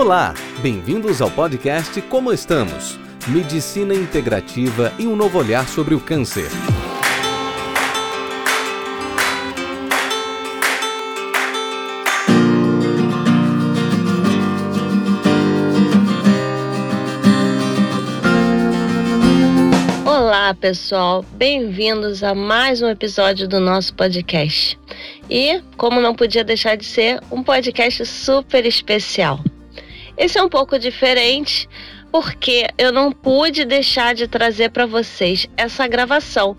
Olá, bem-vindos ao podcast Como Estamos? Medicina integrativa e um novo olhar sobre o câncer. Olá, pessoal. Bem-vindos a mais um episódio do nosso podcast. E, como não podia deixar de ser, um podcast super especial. Esse é um pouco diferente porque eu não pude deixar de trazer para vocês essa gravação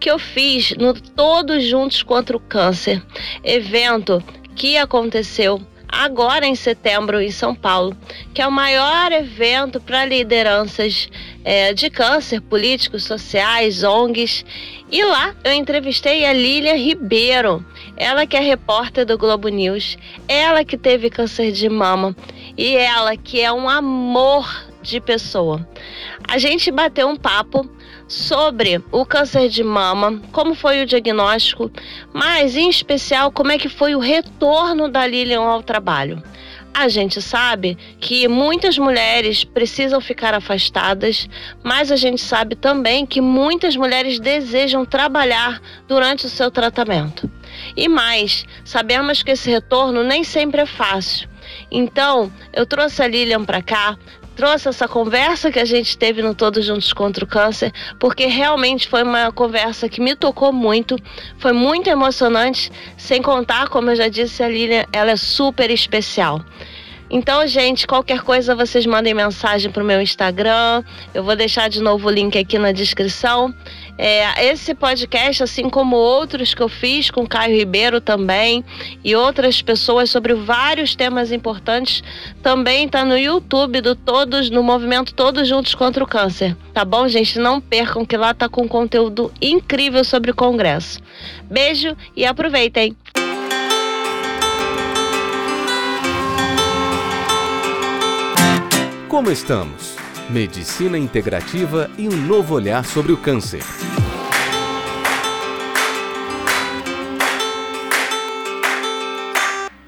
que eu fiz no Todos Juntos contra o Câncer, evento que aconteceu agora em setembro em São Paulo, que é o maior evento para lideranças é, de câncer, políticos, sociais, ONGs. E lá eu entrevistei a Lília Ribeiro, ela que é repórter do Globo News, ela que teve câncer de mama e ela que é um amor de pessoa. A gente bateu um papo sobre o câncer de mama, como foi o diagnóstico, mas em especial como é que foi o retorno da Lilian ao trabalho. A gente sabe que muitas mulheres precisam ficar afastadas, mas a gente sabe também que muitas mulheres desejam trabalhar durante o seu tratamento. E mais, sabemos que esse retorno nem sempre é fácil. Então, eu trouxe a Lilian para cá trouxe essa conversa que a gente teve no Todos Juntos contra o Câncer, porque realmente foi uma conversa que me tocou muito, foi muito emocionante, sem contar, como eu já disse, a Lilian, ela é super especial. Então, gente, qualquer coisa vocês mandem mensagem para o meu Instagram. Eu vou deixar de novo o link aqui na descrição. É, esse podcast, assim como outros que eu fiz com Caio Ribeiro também e outras pessoas sobre vários temas importantes, também está no YouTube do Todos, no movimento Todos Juntos contra o Câncer. Tá bom, gente? Não percam que lá tá com conteúdo incrível sobre o Congresso. Beijo e aproveitem! Como estamos? Medicina integrativa e um novo olhar sobre o câncer.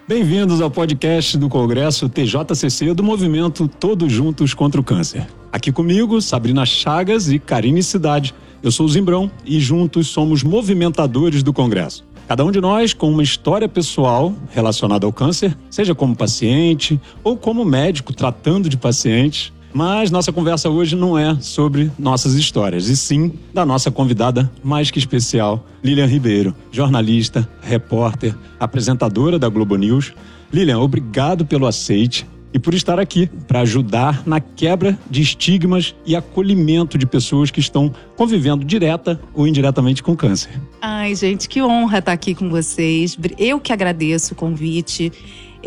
Bem-vindos ao podcast do Congresso TJCC do movimento Todos Juntos contra o Câncer. Aqui comigo, Sabrina Chagas e Karine Cidade. Eu sou o Zimbrão e juntos somos movimentadores do Congresso. Cada um de nós com uma história pessoal relacionada ao câncer, seja como paciente ou como médico tratando de pacientes. Mas nossa conversa hoje não é sobre nossas histórias, e sim da nossa convidada mais que especial, Lilian Ribeiro, jornalista, repórter, apresentadora da Globo News. Lilian, obrigado pelo aceite e por estar aqui para ajudar na quebra de estigmas e acolhimento de pessoas que estão convivendo direta ou indiretamente com câncer. Ai, gente, que honra estar aqui com vocês. Eu que agradeço o convite.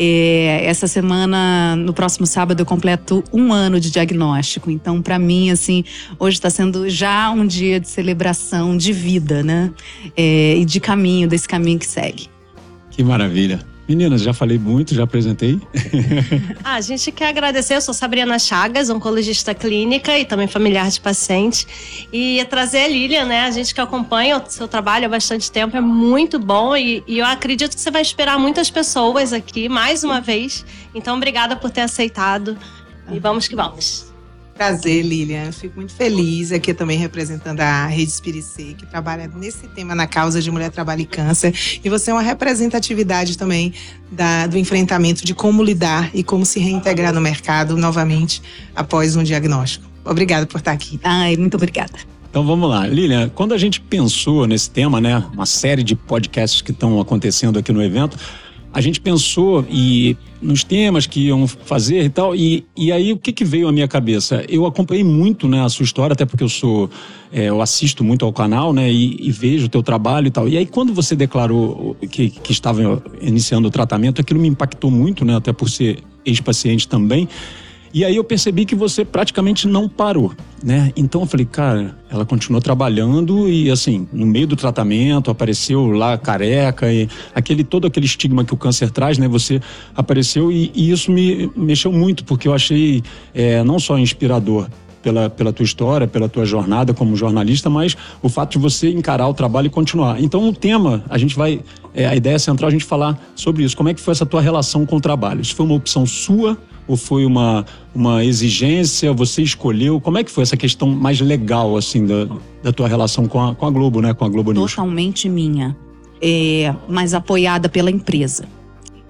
É, essa semana, no próximo sábado, eu completo um ano de diagnóstico. Então, para mim, assim, hoje está sendo já um dia de celebração de vida, né? É, e de caminho, desse caminho que segue. Que maravilha. Meninas, já falei muito, já apresentei. ah, a gente quer agradecer. Eu sou Sabrina Chagas, oncologista clínica e também familiar de paciente. E trazer a Lilian, né? A gente que acompanha o seu trabalho há bastante tempo é muito bom e, e eu acredito que você vai esperar muitas pessoas aqui mais uma vez. Então, obrigada por ter aceitado. E vamos que vamos. Prazer, Lilian. Fico muito feliz aqui também representando a Rede Espiricê, que trabalha nesse tema na causa de mulher, trabalho e câncer. E você é uma representatividade também da, do enfrentamento de como lidar e como se reintegrar no mercado novamente após um diagnóstico. Obrigada por estar aqui. Ai, muito obrigada. Então vamos lá. Lilian, quando a gente pensou nesse tema, né, uma série de podcasts que estão acontecendo aqui no evento, a gente pensou e nos temas que iam fazer e tal. E, e aí o que, que veio à minha cabeça? Eu acompanhei muito né, a sua história, até porque eu sou. É, eu assisto muito ao canal, né? E, e, vejo o teu trabalho e tal. E aí, quando você declarou que, que estava iniciando o tratamento, aquilo me impactou muito, né? Até por ser ex-paciente também. E aí eu percebi que você praticamente não parou, né? Então eu falei, cara, ela continuou trabalhando e assim, no meio do tratamento apareceu lá careca e aquele todo aquele estigma que o câncer traz, né? Você apareceu e, e isso me mexeu muito porque eu achei é, não só inspirador pela, pela tua história, pela tua jornada como jornalista, mas o fato de você encarar o trabalho e continuar. Então, o tema, a gente vai é, a ideia central é a gente falar sobre isso. Como é que foi essa tua relação com o trabalho? Isso foi uma opção sua ou foi uma, uma exigência? Você escolheu? Como é que foi essa questão mais legal, assim, da, da tua relação com a, com a Globo, né? Com a Globo News? Totalmente minha. É, mas apoiada pela empresa.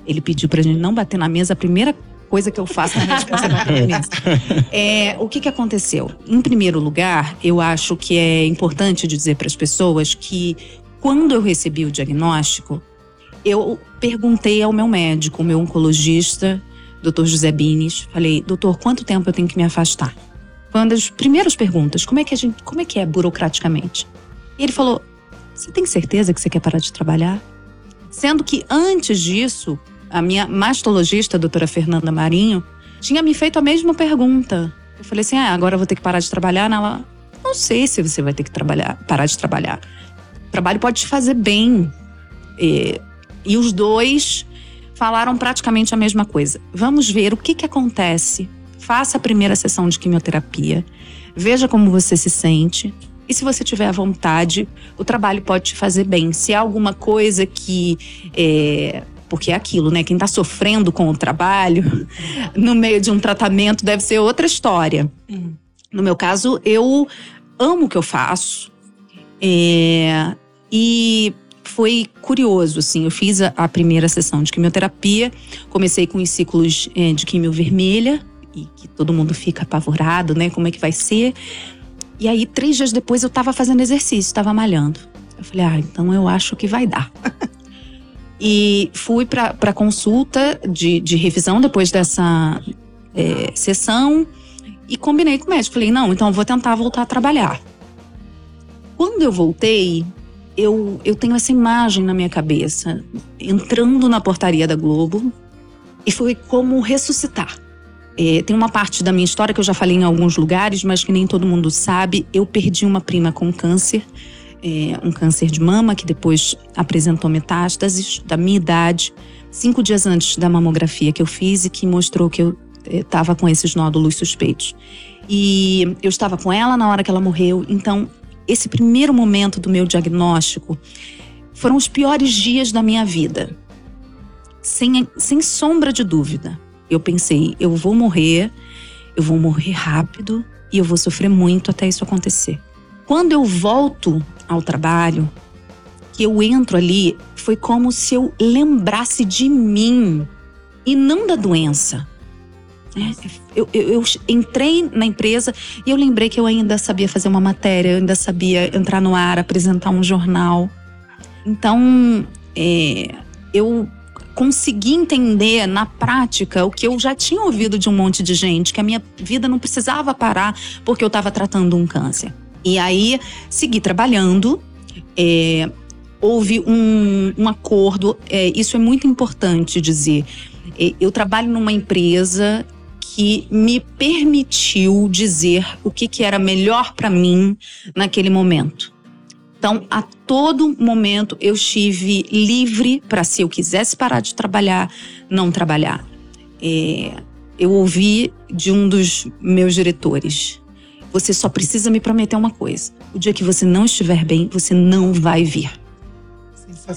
Ele pediu pra gente não bater na mesa. A primeira coisa que eu faço na é na mesa. É, o que, que aconteceu? Em primeiro lugar, eu acho que é importante dizer para as pessoas que quando eu recebi o diagnóstico, eu perguntei ao meu médico, o meu oncologista, Dr. José Bines, falei, doutor, quanto tempo eu tenho que me afastar? Foi uma das primeiras perguntas, como é que a gente, como é que é burocraticamente? E ele falou, você tem certeza que você quer parar de trabalhar? Sendo que antes disso, a minha mastologista, a doutora Fernanda Marinho, tinha me feito a mesma pergunta. Eu falei assim, ah, agora eu vou ter que parar de trabalhar? Ela, não sei se você vai ter que trabalhar, parar de trabalhar. O trabalho pode te fazer bem. E, e os dois falaram praticamente a mesma coisa. Vamos ver o que, que acontece. Faça a primeira sessão de quimioterapia. Veja como você se sente. E se você tiver vontade, o trabalho pode te fazer bem. Se há alguma coisa que é, porque é aquilo, né? Quem está sofrendo com o trabalho, no meio de um tratamento, deve ser outra história. Uhum. No meu caso, eu amo o que eu faço. É, e foi curioso, assim. Eu fiz a, a, primeira sessão de quimioterapia, comecei com os ciclos é, de quimio vermelha, e que todo mundo fica apavorado, né? Como é que vai ser? E aí, três dias depois, eu estava fazendo exercício, estava malhando. Eu falei, ah, então eu acho que vai dar. e fui para consulta de, de revisão depois dessa é, sessão e combinei com o médico. Falei, não, então vou tentar voltar a trabalhar. Quando eu voltei, eu, eu tenho essa imagem na minha cabeça, entrando na portaria da Globo, e foi como ressuscitar. É, tem uma parte da minha história que eu já falei em alguns lugares, mas que nem todo mundo sabe. Eu perdi uma prima com câncer, é, um câncer de mama, que depois apresentou metástases, da minha idade, cinco dias antes da mamografia que eu fiz e que mostrou que eu estava é, com esses nódulos suspeitos. E eu estava com ela na hora que ela morreu, então esse primeiro momento do meu diagnóstico foram os piores dias da minha vida. Sem, sem sombra de dúvida. Eu pensei, eu vou morrer, eu vou morrer rápido e eu vou sofrer muito até isso acontecer. Quando eu volto ao trabalho, que eu entro ali, foi como se eu lembrasse de mim e não da doença. É, eu, eu, eu, entrei na empresa e eu lembrei que eu ainda sabia fazer uma matéria, eu ainda sabia entrar no ar, apresentar um jornal. Então, é, eu consegui entender na prática o que eu já tinha ouvido de um monte de gente, que a minha vida não precisava parar porque eu estava tratando um câncer. E aí, segui trabalhando. É, houve um, um acordo, é, isso é muito importante dizer. É, eu trabalho numa empresa que me permitiu dizer o que, que era melhor para mim naquele momento. Então, a todo momento eu estive livre para, se eu quisesse parar de trabalhar, não trabalhar. É, eu ouvi de um dos meus diretores: você só precisa me prometer uma coisa. O dia que você não estiver bem, você não vai vir.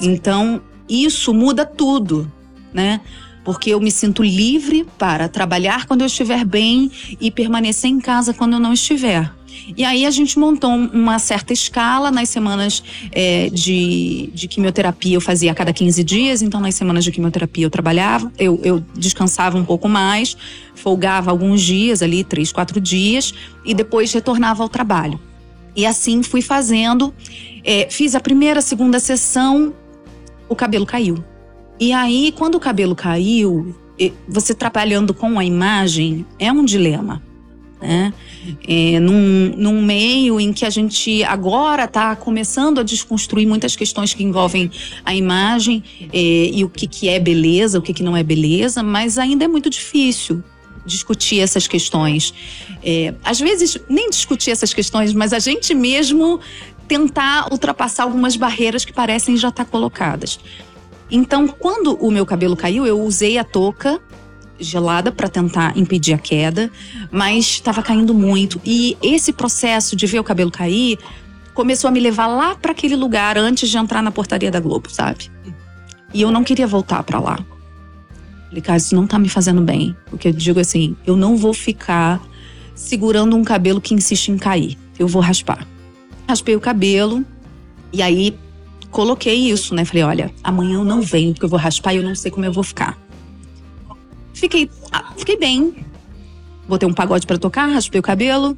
Então, isso muda tudo, né? porque eu me sinto livre para trabalhar quando eu estiver bem e permanecer em casa quando eu não estiver. E aí a gente montou uma certa escala nas semanas é, de, de quimioterapia eu fazia a cada 15 dias, então nas semanas de quimioterapia eu trabalhava, eu, eu descansava um pouco mais, folgava alguns dias ali, três, quatro dias, e depois retornava ao trabalho. E assim fui fazendo. É, fiz a primeira, segunda sessão, o cabelo caiu. E aí, quando o cabelo caiu, você trabalhando com a imagem é um dilema. Né? É, num, num meio em que a gente agora está começando a desconstruir muitas questões que envolvem a imagem é, e o que, que é beleza, o que, que não é beleza, mas ainda é muito difícil discutir essas questões. É, às vezes, nem discutir essas questões, mas a gente mesmo tentar ultrapassar algumas barreiras que parecem já estar tá colocadas. Então, quando o meu cabelo caiu, eu usei a touca gelada para tentar impedir a queda, mas estava caindo muito. E esse processo de ver o cabelo cair começou a me levar lá para aquele lugar antes de entrar na portaria da Globo, sabe? E eu não queria voltar para lá. Falei, cara, isso não tá me fazendo bem. Porque eu digo assim, eu não vou ficar segurando um cabelo que insiste em cair. Eu vou raspar. Raspei o cabelo e aí coloquei isso, né? Falei, olha, amanhã eu não venho porque eu vou raspar e eu não sei como eu vou ficar. Fiquei, ah, fiquei bem. Botei um pagode para tocar, raspei o cabelo.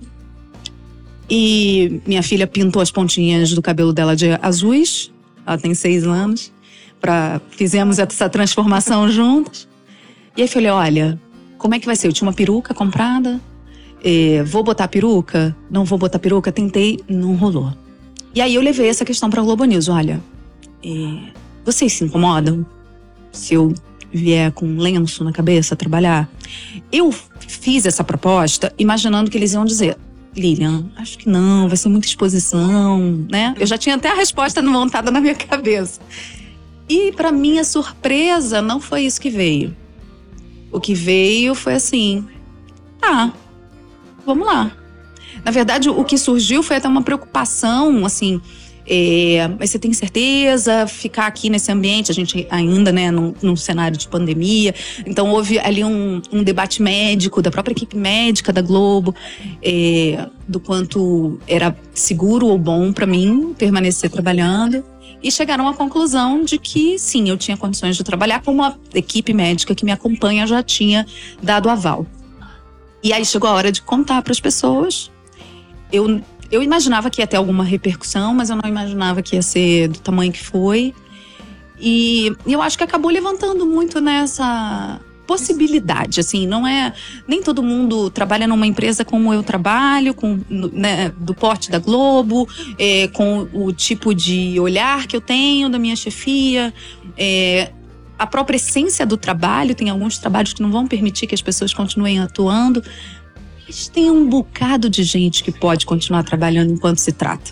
E minha filha pintou as pontinhas do cabelo dela de azuis. Ela tem seis anos. Pra, fizemos essa transformação juntas. E aí falei, olha, como é que vai ser? Eu tinha uma peruca comprada. É, vou botar peruca? Não vou botar peruca? Tentei, não rolou. E aí eu levei essa questão para Globo News. Olha, é, vocês se incomodam se eu vier com um lenço na cabeça trabalhar? Eu fiz essa proposta imaginando que eles iam dizer: Lilian, acho que não, vai ser muita exposição, né? Eu já tinha até a resposta montada na minha cabeça. E para minha surpresa, não foi isso que veio. O que veio foi assim: tá, vamos lá. Na verdade, o que surgiu foi até uma preocupação, assim. É, mas você tem certeza ficar aqui nesse ambiente? A gente ainda, né, num, num cenário de pandemia. Então houve ali um, um, debate médico da própria equipe médica da Globo, é, do quanto era seguro ou bom para mim permanecer trabalhando. E chegaram à conclusão de que sim, eu tinha condições de trabalhar, como a equipe médica que me acompanha já tinha dado aval. E aí chegou a hora de contar para as pessoas. Eu, eu imaginava que ia ter alguma repercussão, mas eu não imaginava que ia ser do tamanho que foi. E eu acho que acabou levantando muito nessa possibilidade, assim, não é nem todo mundo trabalha numa empresa como eu trabalho, com né, do porte da Globo, é, com o tipo de olhar que eu tenho da minha chefia, é, a própria essência do trabalho, tem alguns trabalhos que não vão permitir que as pessoas continuem atuando, tem um bocado de gente que pode continuar trabalhando enquanto se trata.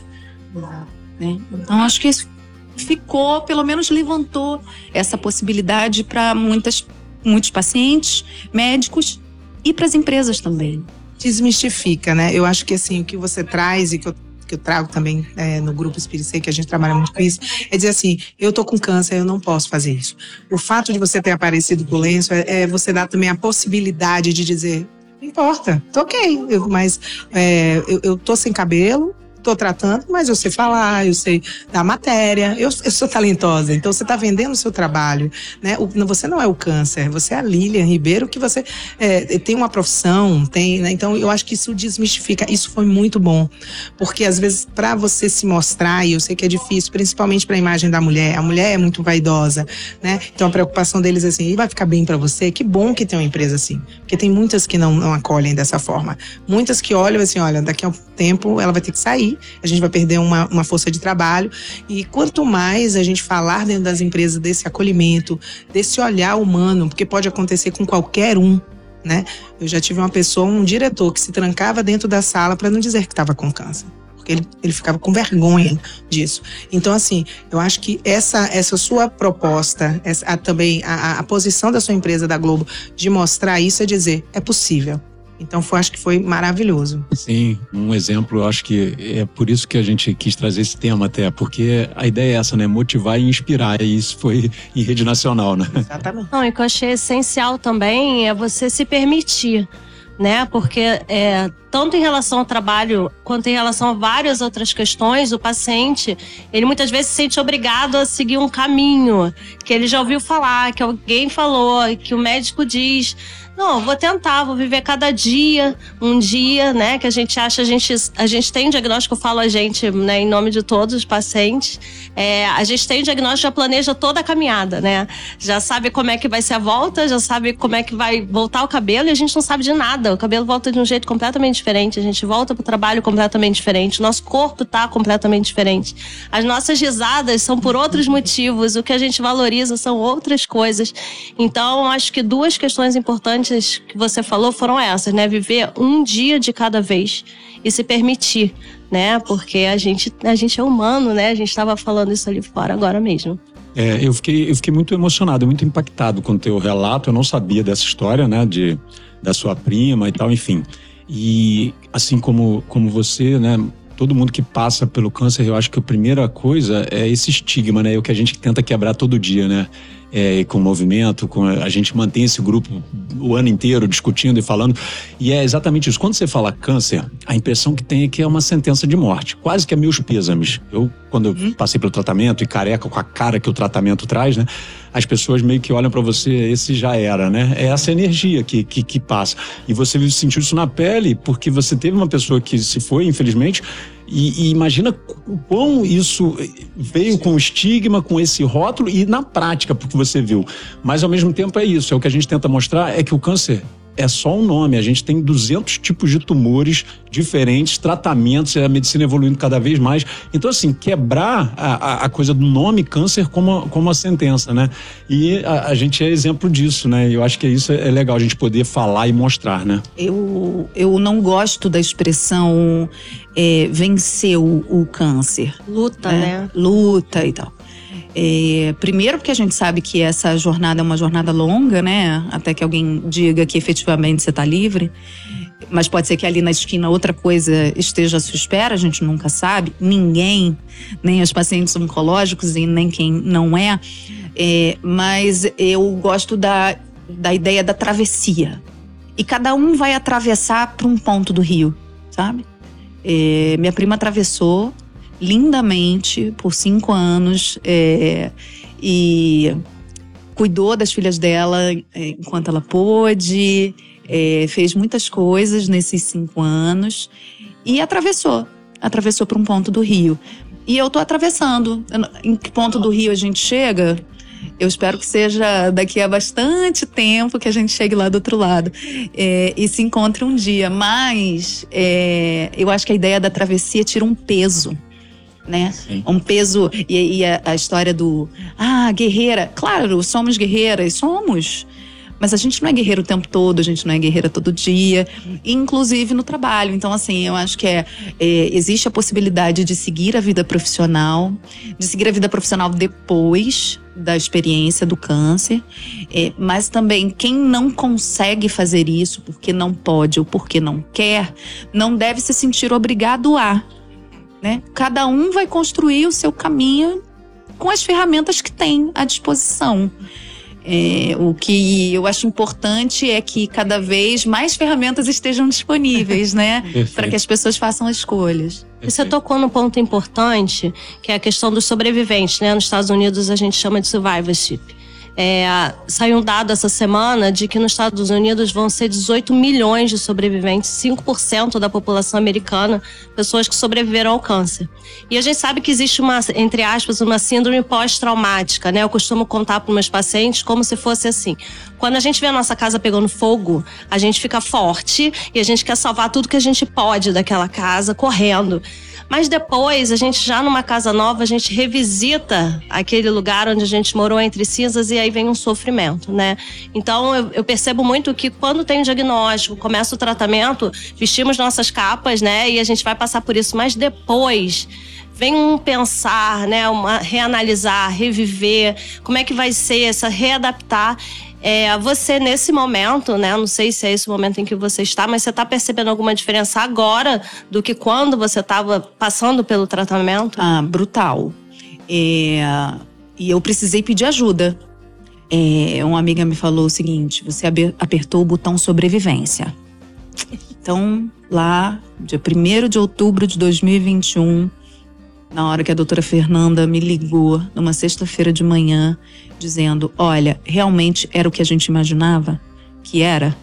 Né? Então acho que isso ficou, pelo menos levantou essa possibilidade para muitas muitos pacientes, médicos e para as empresas também. Desmistifica, né? Eu acho que assim, o que você traz e que eu que eu trago também é, no grupo Espírito que a gente trabalha muito com isso, é dizer assim: eu tô com câncer, eu não posso fazer isso. O fato de você ter aparecido com o lenço é, é você dar também a possibilidade de dizer: não importa, tô ok, eu, mas é, eu, eu tô sem cabelo, estou tratando, mas eu sei falar, eu sei da matéria, eu, eu sou talentosa. Então você está vendendo o seu trabalho, né? O, você não é o câncer, você é a Lilian Ribeiro, que você é, tem uma profissão, tem, né? Então eu acho que isso desmistifica. Isso foi muito bom, porque às vezes para você se mostrar, e eu sei que é difícil, principalmente para a imagem da mulher, a mulher é muito vaidosa, né? Então a preocupação deles é assim, e vai ficar bem para você? Que bom que tem uma empresa assim, porque tem muitas que não, não acolhem dessa forma, muitas que olham assim, olha, daqui a um tempo ela vai ter que sair a gente vai perder uma, uma força de trabalho. E quanto mais a gente falar dentro das empresas desse acolhimento, desse olhar humano, porque pode acontecer com qualquer um, né? Eu já tive uma pessoa, um diretor, que se trancava dentro da sala para não dizer que estava com câncer. Porque ele, ele ficava com vergonha disso. Então, assim, eu acho que essa, essa sua proposta, essa, a, também a, a posição da sua empresa, da Globo, de mostrar isso é dizer: é possível. Então, foi, acho que foi maravilhoso. Sim, um exemplo, acho que é por isso que a gente quis trazer esse tema até, porque a ideia é essa, né? Motivar e inspirar. E isso foi em rede nacional, né? Exatamente. Não, e o que eu achei essencial também é você se permitir né? Porque é, tanto em relação ao trabalho quanto em relação a várias outras questões, o paciente ele muitas vezes se sente obrigado a seguir um caminho que ele já ouviu falar, que alguém falou, que o médico diz. Não, vou tentar, vou viver cada dia, um dia, né? Que a gente acha, a gente, a gente tem diagnóstico, eu falo a gente, né, em nome de todos os pacientes. É, a gente tem diagnóstico, já planeja toda a caminhada, né? Já sabe como é que vai ser a volta, já sabe como é que vai voltar o cabelo e a gente não sabe de nada. O cabelo volta de um jeito completamente diferente, a gente volta pro trabalho completamente diferente, nosso corpo tá completamente diferente. As nossas risadas são por outros motivos, o que a gente valoriza são outras coisas. Então, acho que duas questões importantes importantes que você falou foram essas, né? Viver um dia de cada vez e se permitir, né? Porque a gente, a gente é humano, né? A gente estava falando isso ali fora agora mesmo. É, eu fiquei, eu fiquei muito emocionado, muito impactado com o teu relato. Eu não sabia dessa história, né? De, da sua prima e tal, enfim. E assim como, como você, né? todo mundo que passa pelo câncer, eu acho que a primeira coisa é esse estigma, né? O que a gente tenta quebrar todo dia, né? É, com o movimento, com a, a gente mantém esse grupo o ano inteiro discutindo e falando. E é exatamente isso. Quando você fala câncer, a impressão que tem é que é uma sentença de morte. Quase que é meus pêsames. Eu, quando eu uhum. passei pelo tratamento e careca com a cara que o tratamento traz, né? As pessoas meio que olham para você, esse já era, né? É essa energia que, que, que passa. E você sentiu isso na pele porque você teve uma pessoa que se foi, infelizmente, e, e, imagina o quão isso veio com estigma, com esse rótulo e na prática, porque você viu. Mas ao mesmo tempo é isso, é o que a gente tenta mostrar, é que o câncer é só um nome. A gente tem 200 tipos de tumores diferentes, tratamentos, a medicina evoluindo cada vez mais. Então, assim, quebrar a, a coisa do nome câncer como, como uma sentença, né? E a, a, gente é exemplo disso, né? Eu acho que isso é legal a gente poder falar e mostrar, né? Eu, eu não gosto da expressão é, vencer o, o câncer. Luta, né? né? Luta e tal. É, primeiro, porque a gente sabe que essa jornada é uma jornada longa, né? Até que alguém diga que efetivamente você está livre. Mas pode ser que ali na esquina outra coisa esteja à sua espera, a gente nunca sabe. Ninguém, nem os pacientes oncológicos e nem quem não é. é mas eu gosto da, da ideia da travessia. E cada um vai atravessar para um ponto do rio, sabe? É, minha prima atravessou lindamente por cinco anos é, e cuidou das filhas dela é, enquanto ela pôde, é, fez muitas coisas nesses cinco anos e atravessou, atravessou para um ponto do Rio. E eu tô atravessando. Em que ponto do Rio a gente chega? Eu espero que seja daqui a bastante tempo que a gente chegue lá do outro lado é, e se encontre um dia. Mas é, eu acho que a ideia da travessia tira um peso né? Sim. Um peso. E, e a, a, história do. Ah, guerreira. Claro, somos guerreiras, somos. Mas a gente não é guerreiro o tempo todo, a gente não é guerreira todo dia, inclusive no trabalho. Então, assim, eu acho que é, é, existe a possibilidade de seguir a vida profissional, de seguir a vida profissional depois da experiência do câncer, é, mas também quem não consegue fazer isso porque não pode ou porque não quer, não deve se sentir obrigado a né? Cada um vai construir o seu caminho com as ferramentas que tem à disposição. É, o que eu acho importante é que cada vez mais ferramentas estejam disponíveis, né? Para que as pessoas façam escolhas. Você tocou num ponto importante, que é a questão dos sobreviventes, né? Nos Estados Unidos a gente chama de survivorship. É, saiu um dado essa semana de que nos Estados Unidos vão ser 18 milhões de sobreviventes, 5% da população americana, pessoas que sobreviveram ao câncer. E a gente sabe que existe uma, entre aspas, uma síndrome pós-traumática, né? Eu costumo contar para meus pacientes como se fosse assim. Quando a gente vê a nossa casa pegando fogo, a gente fica forte e a gente quer salvar tudo que a gente pode daquela casa correndo. Mas depois, a gente já numa casa nova, a gente revisita aquele lugar onde a gente morou entre cinzas e aí vem um sofrimento, né? Então eu, eu percebo muito que quando tem um diagnóstico, começa o tratamento, vestimos nossas capas, né? E a gente vai passar por isso. Mas depois vem um pensar, né, uma reanalisar, reviver, como é que vai ser essa readaptar é, você nesse momento, né? Não sei se é esse o momento em que você está, mas você está percebendo alguma diferença agora do que quando você estava passando pelo tratamento? Ah, brutal. É, e eu precisei pedir ajuda. É, uma amiga me falou o seguinte: você apertou o botão sobrevivência. Então, lá, dia 1 de outubro de 2021, na hora que a doutora Fernanda me ligou, numa sexta-feira de manhã, dizendo: Olha, realmente era o que a gente imaginava que era.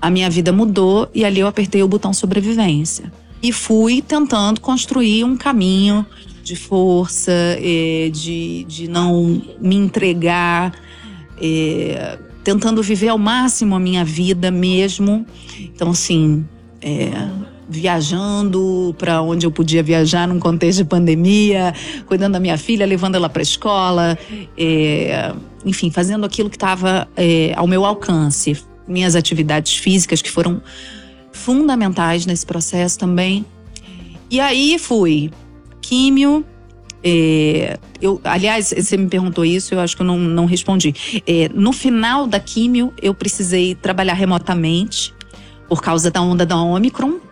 A minha vida mudou e ali eu apertei o botão sobrevivência. E fui tentando construir um caminho de força, eh, de, de não me entregar, eh, tentando viver ao máximo a minha vida mesmo. Então, assim, é, viajando para onde eu podia viajar num contexto de pandemia, cuidando da minha filha, levando ela para a escola, é, enfim, fazendo aquilo que estava é, ao meu alcance. Minhas atividades físicas que foram fundamentais nesse processo também. E aí fui químio. É, eu, aliás, você me perguntou isso, eu acho que eu não, não respondi. É, no final da químio, eu precisei trabalhar remotamente por causa da onda da Omicron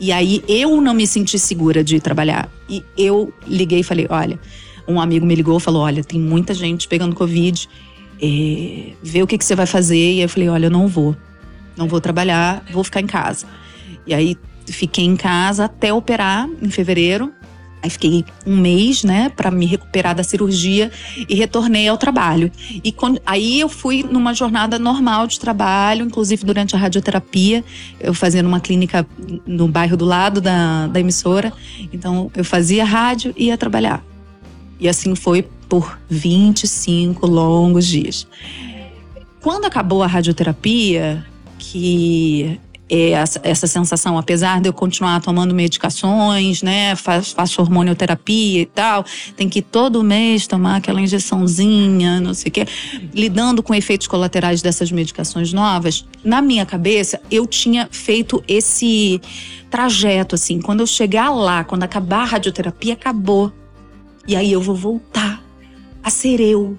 E aí eu não me senti segura de trabalhar. E eu liguei e falei: olha, um amigo me ligou e falou: olha, tem muita gente pegando Covid, é, vê o que, que você vai fazer. E eu falei: olha, eu não vou. Não vou trabalhar, vou ficar em casa. E aí fiquei em casa até operar em fevereiro. Aí fiquei um mês, né, para me recuperar da cirurgia e retornei ao trabalho. E quando, aí eu fui numa jornada normal de trabalho, inclusive durante a radioterapia, eu fazia numa clínica no bairro do lado da, da emissora. Então eu fazia rádio e ia trabalhar. E assim foi por 25 longos dias. Quando acabou a radioterapia, que é, essa sensação, apesar de eu continuar tomando medicações, né, faço, faço hormonioterapia e tal, tem que todo mês tomar aquela injeçãozinha, não sei o quê, lidando com efeitos colaterais dessas medicações novas, na minha cabeça eu tinha feito esse trajeto assim, quando eu chegar lá, quando acabar a radioterapia, acabou. E aí eu vou voltar a ser eu.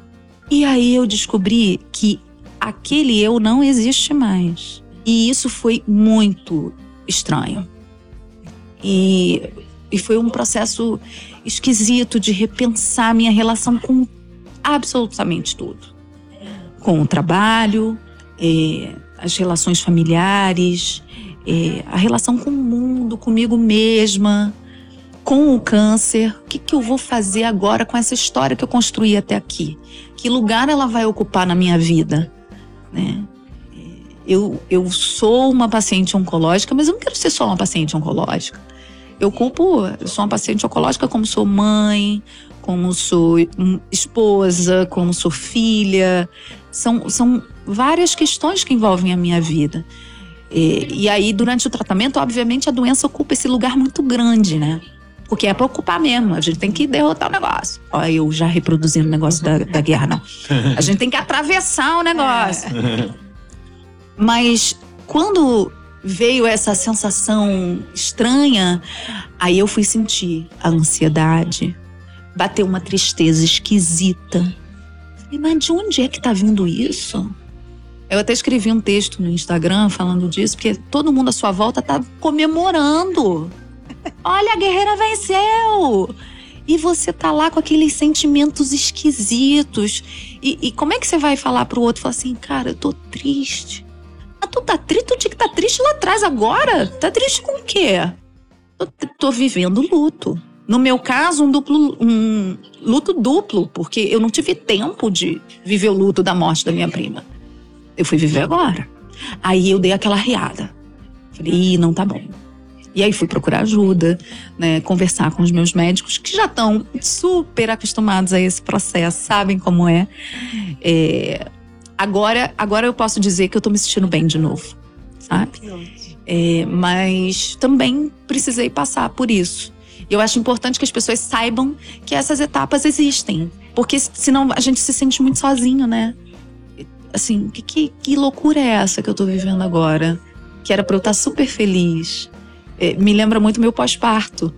E aí eu descobri que aquele eu não existe mais. E isso foi muito estranho. E, e foi um processo esquisito de repensar minha relação com absolutamente tudo. Com o trabalho, as relações familiares, a relação com o mundo, comigo mesma, com o câncer. O que, que eu vou fazer agora com essa história que eu construí até aqui? Que lugar ela vai ocupar na minha vida? Né? Eu, eu sou uma paciente oncológica, mas eu não quero ser só uma paciente oncológica. Eu culpo, eu sou uma paciente oncológica como sou mãe, como sou esposa, como sou filha. São, são várias questões que envolvem a minha vida. E, e aí, durante o tratamento, obviamente, a doença ocupa esse lugar muito grande, né? Porque é pra ocupar mesmo. A gente tem que derrotar o negócio. Olha, eu já reproduzindo o negócio da, da guerra, não. A gente tem que atravessar o negócio. Mas quando veio essa sensação estranha, aí eu fui sentir a ansiedade, bateu uma tristeza esquisita. Mas de onde é que tá vindo isso? Eu até escrevi um texto no Instagram falando disso, porque todo mundo à sua volta tá comemorando. Olha, a guerreira venceu! E você tá lá com aqueles sentimentos esquisitos. E, e como é que você vai falar pro outro? Falar assim, cara, eu tô triste. Ah, tu tá triste? Tu tinha que tá triste lá atrás agora? Tá triste com o quê? Tô, tô vivendo luto. No meu caso, um duplo, um luto duplo, porque eu não tive tempo de viver o luto da morte da minha prima. Eu fui viver agora. Aí eu dei aquela riada. Falei, Ih, não tá bom. E aí fui procurar ajuda, né, conversar com os meus médicos que já estão super acostumados a esse processo, sabem como é. é Agora, agora eu posso dizer que eu tô me sentindo bem de novo, sabe? É, mas também precisei passar por isso. Eu acho importante que as pessoas saibam que essas etapas existem. Porque senão a gente se sente muito sozinho, né? Assim, que, que, que loucura é essa que eu tô vivendo agora? Que era pra eu estar super feliz. É, me lembra muito meu pós-parto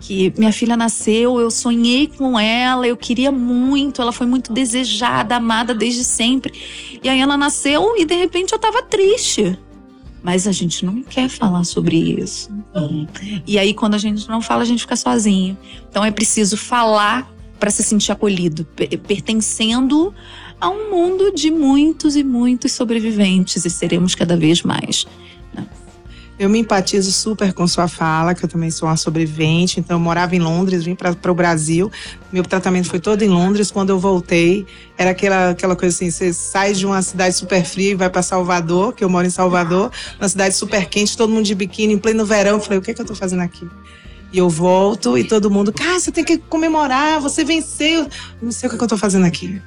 que minha filha nasceu, eu sonhei com ela, eu queria muito, ela foi muito desejada, amada desde sempre. E aí ela nasceu e de repente eu tava triste. Mas a gente não quer falar sobre isso. E aí quando a gente não fala, a gente fica sozinho. Então é preciso falar para se sentir acolhido, pertencendo a um mundo de muitos e muitos sobreviventes e seremos cada vez mais. Eu me empatizo super com sua fala, que eu também sou uma sobrevivente. Então, eu morava em Londres, vim para o Brasil. Meu tratamento foi todo em Londres. Quando eu voltei, era aquela, aquela coisa assim: você sai de uma cidade super fria e vai para Salvador, que eu moro em Salvador, uma cidade super quente, todo mundo de biquíni, em pleno verão. Eu falei: o que, é que eu estou fazendo aqui? E eu volto e todo mundo, cara, você tem que comemorar, você venceu. Eu não sei o que, é que eu estou fazendo aqui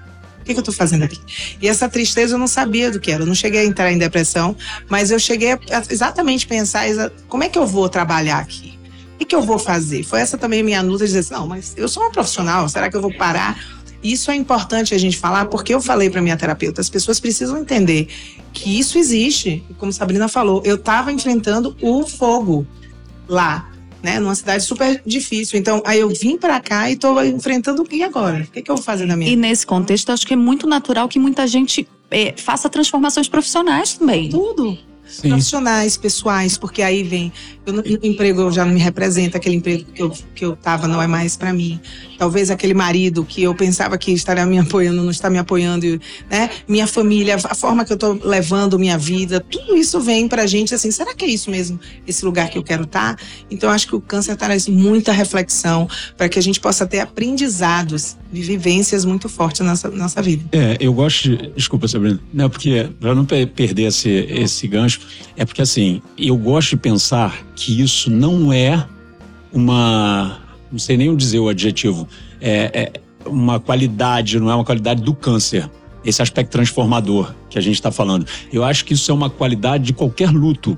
que, que eu tô fazendo aqui? E essa tristeza eu não sabia do que era. Eu não cheguei a entrar em depressão, mas eu cheguei a exatamente pensar como é que eu vou trabalhar aqui? O que, que eu vou fazer? Foi essa também minha luta de dizer assim, não, mas eu sou uma profissional, será que eu vou parar? Isso é importante a gente falar, porque eu falei para minha terapeuta, as pessoas precisam entender que isso existe. Como Sabrina falou, eu estava enfrentando o fogo lá né? Numa cidade super difícil. Então, aí eu vim para cá e tô enfrentando o que agora? O que, que eu vou fazer na minha E nesse contexto, acho que é muito natural que muita gente é, faça transformações profissionais também. Tudo. Sim. Profissionais, pessoais, porque aí vem. O emprego já não me representa, aquele emprego que eu, que eu tava não é mais para mim. Talvez aquele marido que eu pensava que estaria me apoiando, não está me apoiando, né? Minha família, a forma que eu tô levando minha vida, tudo isso vem pra gente assim, será que é isso mesmo, esse lugar que eu quero estar? Tá? Então, acho que o câncer traz muita reflexão para que a gente possa ter aprendizados vivências muito fortes na nossa, nossa vida. É, eu gosto de. Desculpa, Sabrina. Não, porque, para não perder esse, esse gancho, é porque assim, eu gosto de pensar que isso não é uma. Não sei nem dizer o adjetivo. É, é uma qualidade, não é uma qualidade do câncer. Esse aspecto transformador que a gente está falando. Eu acho que isso é uma qualidade de qualquer luto.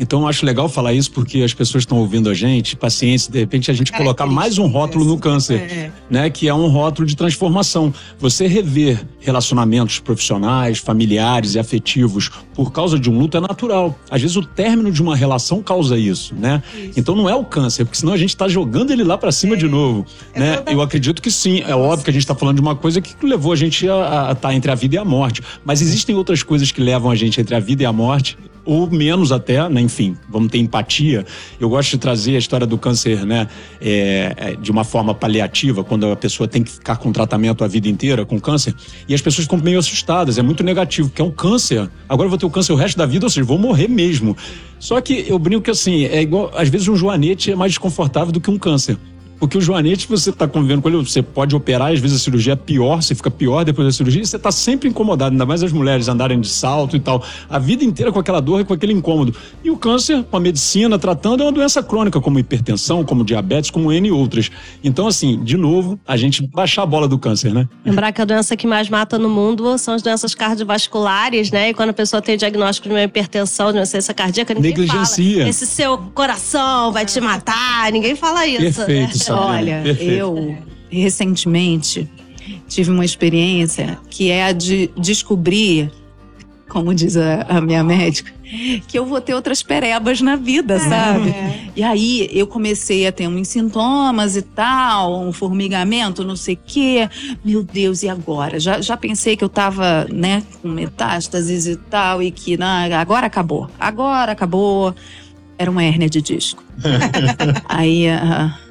Então eu acho legal falar isso porque as pessoas estão ouvindo a gente, paciência, de repente a gente colocar mais um rótulo no câncer, é. né, que é um rótulo de transformação. Você rever relacionamentos profissionais, familiares e afetivos por causa de um luto é natural. Às vezes o término de uma relação causa isso, né? Isso. Então não é o câncer, porque senão a gente está jogando ele lá para cima é. de novo, é né? Eu acredito que sim, é óbvio que a gente está falando de uma coisa que levou a gente a estar tá entre a vida e a morte, mas existem outras coisas que levam a gente entre a vida e a morte ou menos até, né? enfim, vamos ter empatia. Eu gosto de trazer a história do câncer, né, é, é, de uma forma paliativa, quando a pessoa tem que ficar com tratamento a vida inteira com câncer, e as pessoas ficam meio assustadas, é muito negativo, porque é um câncer. Agora eu vou ter o câncer o resto da vida, ou seja, vou morrer mesmo. Só que eu brinco que assim, é igual, às vezes um joanete é mais desconfortável do que um câncer. Porque o joanete, você está convivendo com ele, você pode operar, às vezes a cirurgia é pior, você fica pior depois da cirurgia, e você está sempre incomodado, ainda mais as mulheres andarem de salto e tal. A vida inteira com aquela dor e com aquele incômodo. E o câncer, com a medicina tratando, é uma doença crônica, como hipertensão, como diabetes, como N outras. Então, assim, de novo, a gente baixar a bola do câncer, né? Lembrar que a doença que mais mata no mundo são as doenças cardiovasculares, né? E quando a pessoa tem diagnóstico de uma hipertensão, de uma doença cardíaca, ninguém Negligencia. fala. Esse seu coração vai te matar, ninguém fala isso. Perfeito, né? Olha, Perfeito. eu recentemente tive uma experiência que é a de descobrir, como diz a, a minha médica, que eu vou ter outras perebas na vida, é. sabe? É. E aí eu comecei a ter uns sintomas e tal, um formigamento, não sei o quê. Meu Deus, e agora? Já, já pensei que eu tava, né, com metástases e tal, e que não, agora acabou. Agora acabou. Era uma hérnia de disco. aí. Uh,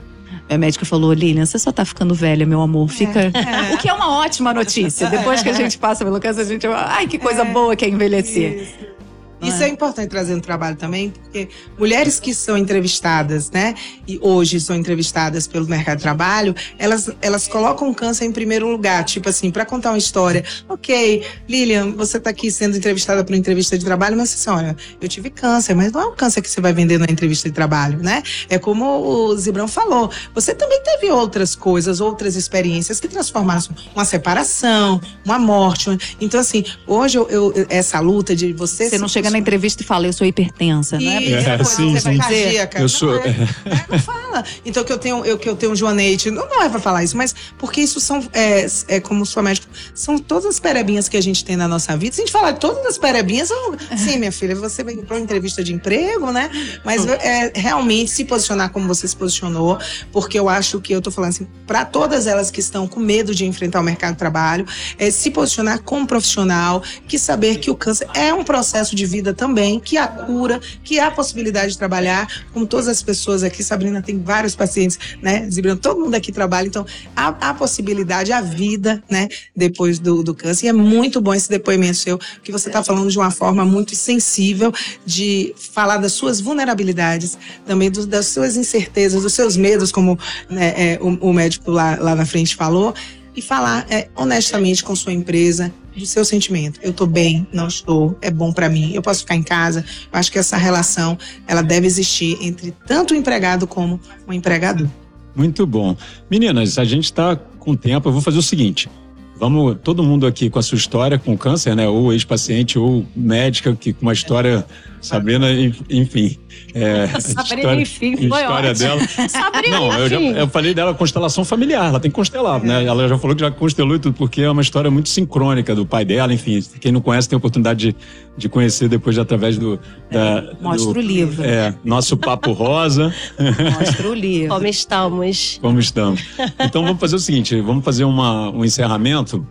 a médica falou: Lilian, você só tá ficando velha, meu amor. Fica. É. O que é uma ótima notícia. Depois que a gente passa pelo câncer, a gente. Ai, que coisa é. boa que é envelhecer. Isso. Isso é? é importante trazer no trabalho também, porque mulheres que são entrevistadas, né, e hoje são entrevistadas pelo mercado de trabalho, elas, elas colocam o câncer em primeiro lugar, tipo assim, para contar uma história. Ok, Lilian, você está aqui sendo entrevistada para uma entrevista de trabalho, mas assim, olha, eu tive câncer, mas não é um câncer que você vai vender na entrevista de trabalho, né? É como o Zibrão falou, você também teve outras coisas, outras experiências que transformaram uma separação, uma morte. Então, assim, hoje eu, eu essa luta de você. Você não chega chega na entrevista e fala, eu sou hipertensa, e, né? É, sim, você sim. vai cardíaca. Eu sou... Não, é, é, não fala. Então que eu tenho, eu, que eu tenho um joanete, não, não é pra falar isso, mas porque isso são, é, é como sua médica, são todas as perebinhas que a gente tem na nossa vida. Se a gente falar todas as perebinhas, eu, sim, minha filha, você vem pra uma entrevista de emprego, né? Mas é realmente se posicionar como você se posicionou, porque eu acho que eu tô falando assim, para todas elas que estão com medo de enfrentar o mercado de trabalho, é se posicionar como profissional, que saber que o câncer é um processo de vida vida também, que há cura, que há possibilidade de trabalhar, como todas as pessoas aqui, Sabrina tem vários pacientes, né? Zibrina, todo mundo aqui trabalha, então há, há possibilidade, há vida, né? Depois do, do câncer. E é muito bom esse depoimento seu, que você está falando de uma forma muito sensível de falar das suas vulnerabilidades, também do, das suas incertezas, dos seus medos, como né, é, o, o, médico lá, lá na frente falou, e falar é, honestamente com sua empresa, do seu sentimento. Eu tô bem, não estou, é bom para mim, eu posso ficar em casa. Eu acho que essa relação, ela deve existir entre tanto o empregado como o empregador. Muito bom. Meninas, a gente está com tempo, eu vou fazer o seguinte. Vamos, todo mundo aqui com a sua história com câncer, né? Ou ex-paciente, ou médica, que com uma história Sabrina, enfim. É, Sabrina, enfim, foi história ótimo. dela. Sabrina, Não, eu, já, eu falei dela constelação familiar, ela tem que constelar, né? Ela já falou que já constelou e tudo, porque é uma história muito sincrônica do pai dela, enfim. Quem não conhece tem a oportunidade de, de conhecer depois de, através do. Da, Mostra do, o livro. É, nosso Papo Rosa. Mostra o livro. Como estamos. Como estamos. Então vamos fazer o seguinte: vamos fazer uma, um encerramento.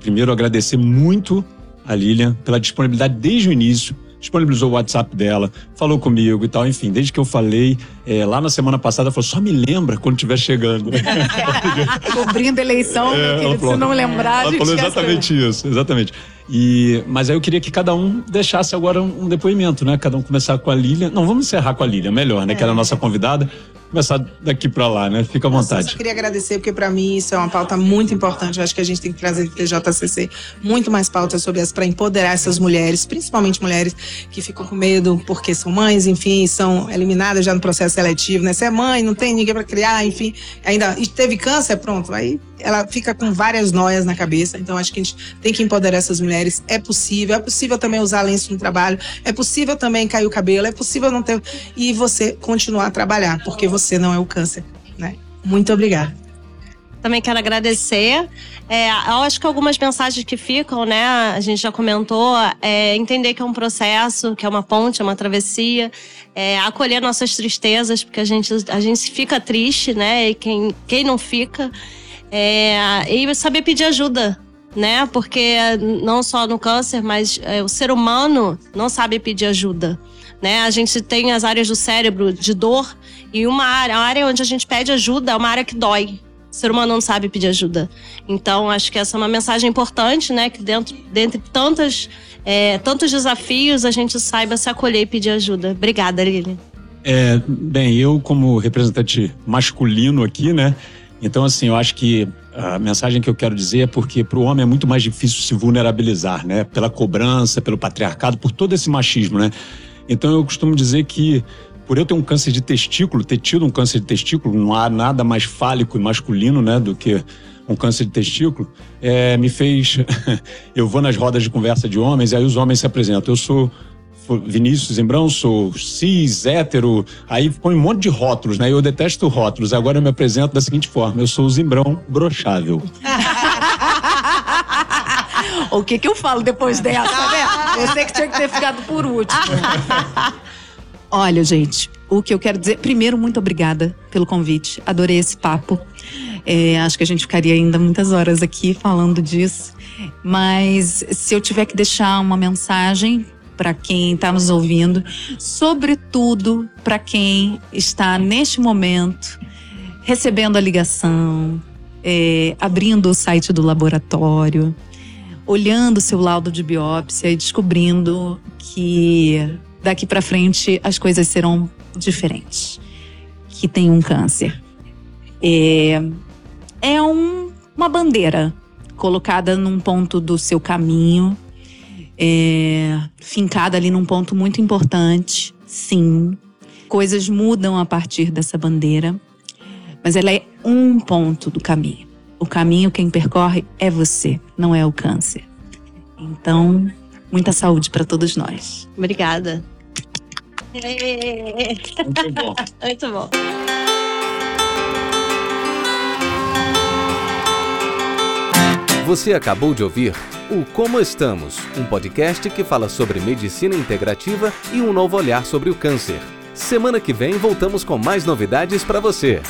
Primeiro, agradecer muito a Lilian pela disponibilidade desde o início disponibilizou o WhatsApp dela, falou comigo e tal. Enfim, desde que eu falei, é, lá na semana passada, ela falou: só me lembra quando estiver chegando. Cobrindo eleição, é, querido, falou, se não lembrar, Ela falou exatamente isso, exatamente. E, mas aí eu queria que cada um deixasse agora um, um, depoimento, né? Cada um começar com a Lilian. Não, vamos encerrar com a Lilian, melhor, né? É. Que era a nossa convidada começar daqui para lá, né? Fica à vontade. Eu só queria agradecer, porque para mim isso é uma pauta muito importante. Eu acho que a gente tem que trazer do TJCC muito mais pautas sobre as para empoderar essas mulheres, principalmente mulheres que ficam com medo porque são mães, enfim, são eliminadas já no processo seletivo, né? Você é mãe, não tem ninguém para criar, enfim, ainda teve câncer, pronto. Aí ela fica com várias noias na cabeça. Então acho que a gente tem que empoderar essas mulheres. É possível, é possível também usar lenço no trabalho, é possível também cair o cabelo, é possível não ter e você continuar a trabalhar, porque você você não é o câncer, né? Muito obrigada. Também quero agradecer. É, eu acho que algumas mensagens que ficam, né? A gente já comentou, é entender que é um processo, que é uma ponte, é uma travessia, é, acolher nossas tristezas, porque a gente, a gente fica triste, né? E quem, quem não fica. É, e saber pedir ajuda, né? Porque não só no câncer, mas é, o ser humano não sabe pedir ajuda. Né? A gente tem as áreas do cérebro de dor e uma área, a área onde a gente pede ajuda é uma área que dói. O ser humano não sabe pedir ajuda. Então, acho que essa é uma mensagem importante, né? Que dentro, dentre tantas, é, tantos desafios, a gente saiba se acolher e pedir ajuda. Obrigada, Lili. É, bem, eu como representante masculino aqui, né? Então, assim, eu acho que a mensagem que eu quero dizer é porque para o homem é muito mais difícil se vulnerabilizar, né? Pela cobrança, pelo patriarcado, por todo esse machismo, né? Então eu costumo dizer que por eu ter um câncer de testículo, ter tido um câncer de testículo, não há nada mais fálico e masculino, né, do que um câncer de testículo, é, me fez. eu vou nas rodas de conversa de homens, e aí os homens se apresentam. Eu sou Vinícius Zembrão, sou cis, hétero, aí põe um monte de rótulos, né? Eu detesto rótulos. Agora eu me apresento da seguinte forma: eu sou o Zembrão brochável. o que que eu falo depois dessa, né? Eu sei que tinha que ter ficado por último. Olha, gente, o que eu quero dizer. Primeiro, muito obrigada pelo convite. Adorei esse papo. É, acho que a gente ficaria ainda muitas horas aqui falando disso. Mas se eu tiver que deixar uma mensagem para quem está nos ouvindo, sobretudo para quem está neste momento recebendo a ligação, é, abrindo o site do laboratório, olhando seu laudo de biópsia e descobrindo que daqui para frente as coisas serão diferentes, que tem um câncer. É, é um, uma bandeira colocada num ponto do seu caminho, é, fincada ali num ponto muito importante, sim. Coisas mudam a partir dessa bandeira, mas ela é um ponto do caminho. O caminho quem percorre é você, não é o câncer. Então, muita saúde para todos nós. Obrigada. Muito bom. Muito bom. Você acabou de ouvir o Como Estamos, um podcast que fala sobre medicina integrativa e um novo olhar sobre o câncer. Semana que vem voltamos com mais novidades para você.